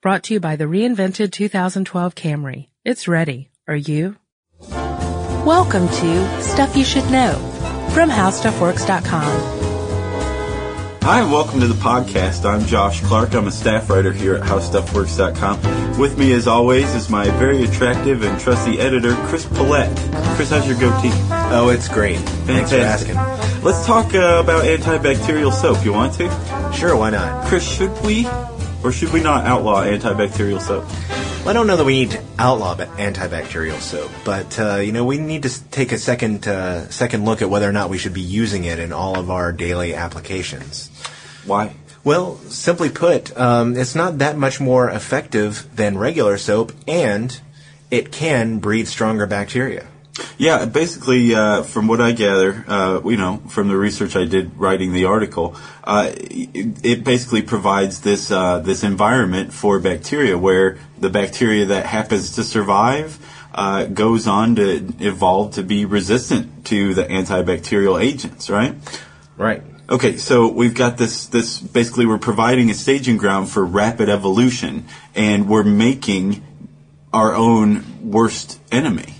Brought to you by the reinvented 2012 Camry. It's ready. Are you? Welcome to Stuff You Should Know from HowStuffWorks.com. Hi, and welcome to the podcast. I'm Josh Clark. I'm a staff writer here at HowStuffWorks.com. With me, as always, is my very attractive and trusty editor, Chris Pollette. Chris, how's your goatee? Oh, it's great. Thanks for asking. Let's talk uh, about antibacterial soap. You want to? Sure, why not? Chris, should we or should we not outlaw antibacterial soap? Well, I don't know that we need to outlaw antibacterial soap, but uh, you know we need to take a second uh, second look at whether or not we should be using it in all of our daily applications. Why? Well, simply put, um, it's not that much more effective than regular soap, and it can breed stronger bacteria. Yeah, basically, uh, from what I gather, uh, you know, from the research I did writing the article, uh, it, it basically provides this uh, this environment for bacteria where the bacteria that happens to survive uh, goes on to evolve to be resistant to the antibacterial agents, right? Right. Okay, so we've got this, this, basically we're providing a staging ground for rapid evolution, and we're making our own worst enemy.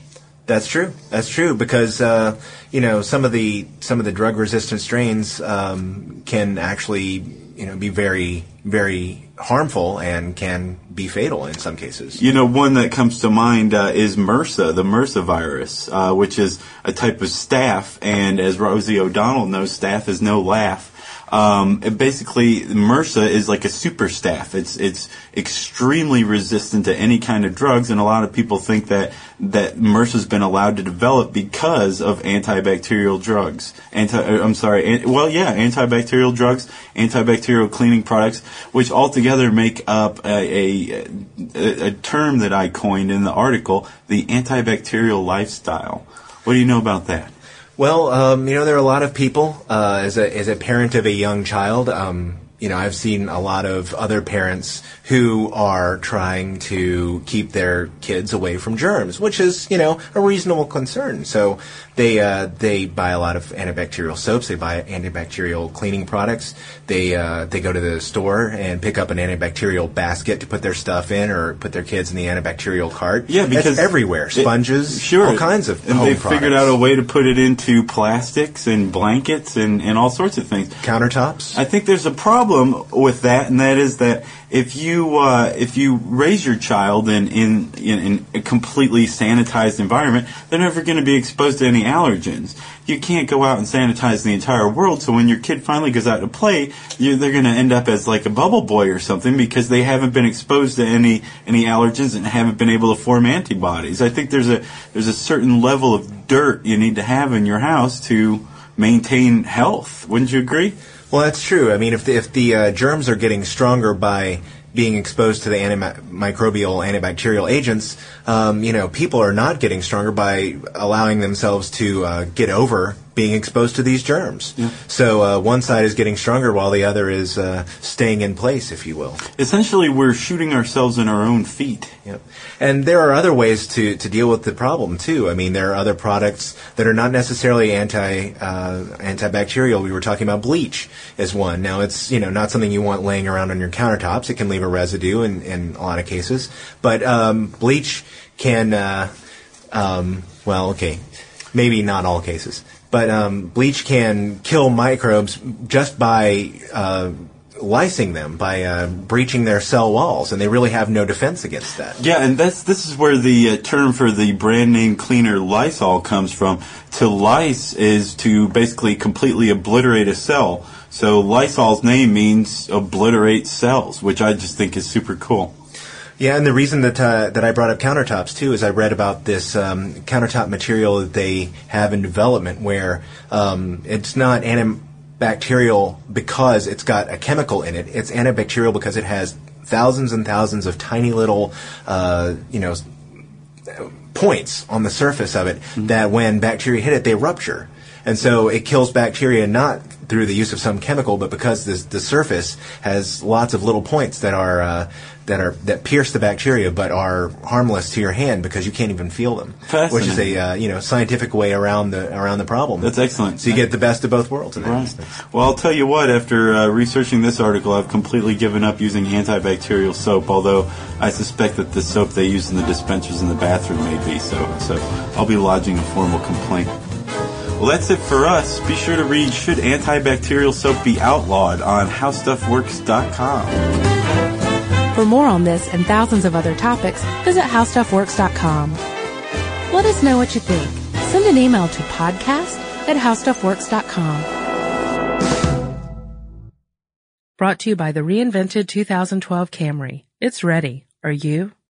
That's true. That's true because uh, you know some of the some of the drug resistant strains um, can actually you know be very very harmful and can be fatal in some cases. You know, one that comes to mind uh, is MRSA, the MRSA virus, uh, which is a type of staph, and as Rosie O'Donnell knows, staph is no laugh. Um, basically, MRSA is like a super staph. It's it's extremely resistant to any kind of drugs, and a lot of people think that that MRSA's been allowed to develop because of antibacterial drugs. Anti, uh, I'm sorry. An, well, yeah, antibacterial drugs, antibacterial cleaning products, which altogether make up a, a, a term that I coined in the article, the antibacterial lifestyle. What do you know about that? Well, um, you know, there are a lot of people. Uh, as a as a parent of a young child, um, you know, I've seen a lot of other parents who are trying to keep their kids away from germs, which is you know a reasonable concern. So they uh, they buy a lot of antibacterial soaps. They buy antibacterial cleaning products. They uh, they go to the store and pick up an antibacterial basket to put their stuff in, or put their kids in the antibacterial cart. Yeah, That's because everywhere, it- sponges, sure, all kinds of and they figured out a way to put it into plastics and blankets and, and all sorts of things. countertops. I think there's a problem with that, and that is that if you uh, if you raise your child in in, in in a completely sanitized environment, they're never going to be exposed to any allergens. You can't go out and sanitize the entire world, so when your kid finally goes out to play, you, they're going to end up as like a bubble boy or something because they haven't been exposed to any any allergens and haven't been able to form antibodies. I think there's a there's a certain level of dirt you need to have in your house to maintain health. Wouldn't you agree? Well, that's true. I mean, if the, if the uh, germs are getting stronger by being exposed to the antimicrobial antibacterial agents, um, you know, people are not getting stronger by allowing themselves to uh, get over being exposed to these germs. So uh, one side is getting stronger while the other is uh, staying in place, if you will. Essentially, we're shooting ourselves in our own feet. Yep. And there are other ways to, to deal with the problem too. I mean, there are other products that are not necessarily anti uh, antibacterial. We were talking about bleach as one. Now, it's you know not something you want laying around on your countertops. It can leave a residue in, in a lot of cases. But um, bleach can, uh, um, well, okay, maybe not all cases. But um, bleach can kill microbes just by uh, lysing them, by uh, breaching their cell walls, and they really have no defense against that. Yeah, and that's this is where the uh, term for the brand name cleaner Lysol comes from. To lyse is to basically completely obliterate a cell. So Lysol's name means obliterate cells, which I just think is super cool. Yeah, and the reason that uh, that I brought up countertops too is I read about this um, countertop material that they have in development where um, it's not antibacterial because it's got a chemical in it. It's antibacterial because it has thousands and thousands of tiny little, uh, you know, points on the surface of it that when bacteria hit it, they rupture. And so it kills bacteria not through the use of some chemical, but because this, the surface has lots of little points that are uh, that are that pierce the bacteria, but are harmless to your hand because you can't even feel them. Which is a uh, you know scientific way around the around the problem. That's excellent. So you get the best of both worlds Right. Well, I'll tell you what. After uh, researching this article, I've completely given up using antibacterial soap. Although I suspect that the soap they use in the dispensers in the bathroom may be so. So I'll be lodging a formal complaint. Well, that's it for us. Be sure to read "Should Antibacterial Soap Be Outlawed" on HowStuffWorks.com. For more on this and thousands of other topics, visit howstuffworks.com. Let us know what you think. Send an email to podcast at howstuffworks.com. Brought to you by the reinvented 2012 Camry. It's ready. Are you?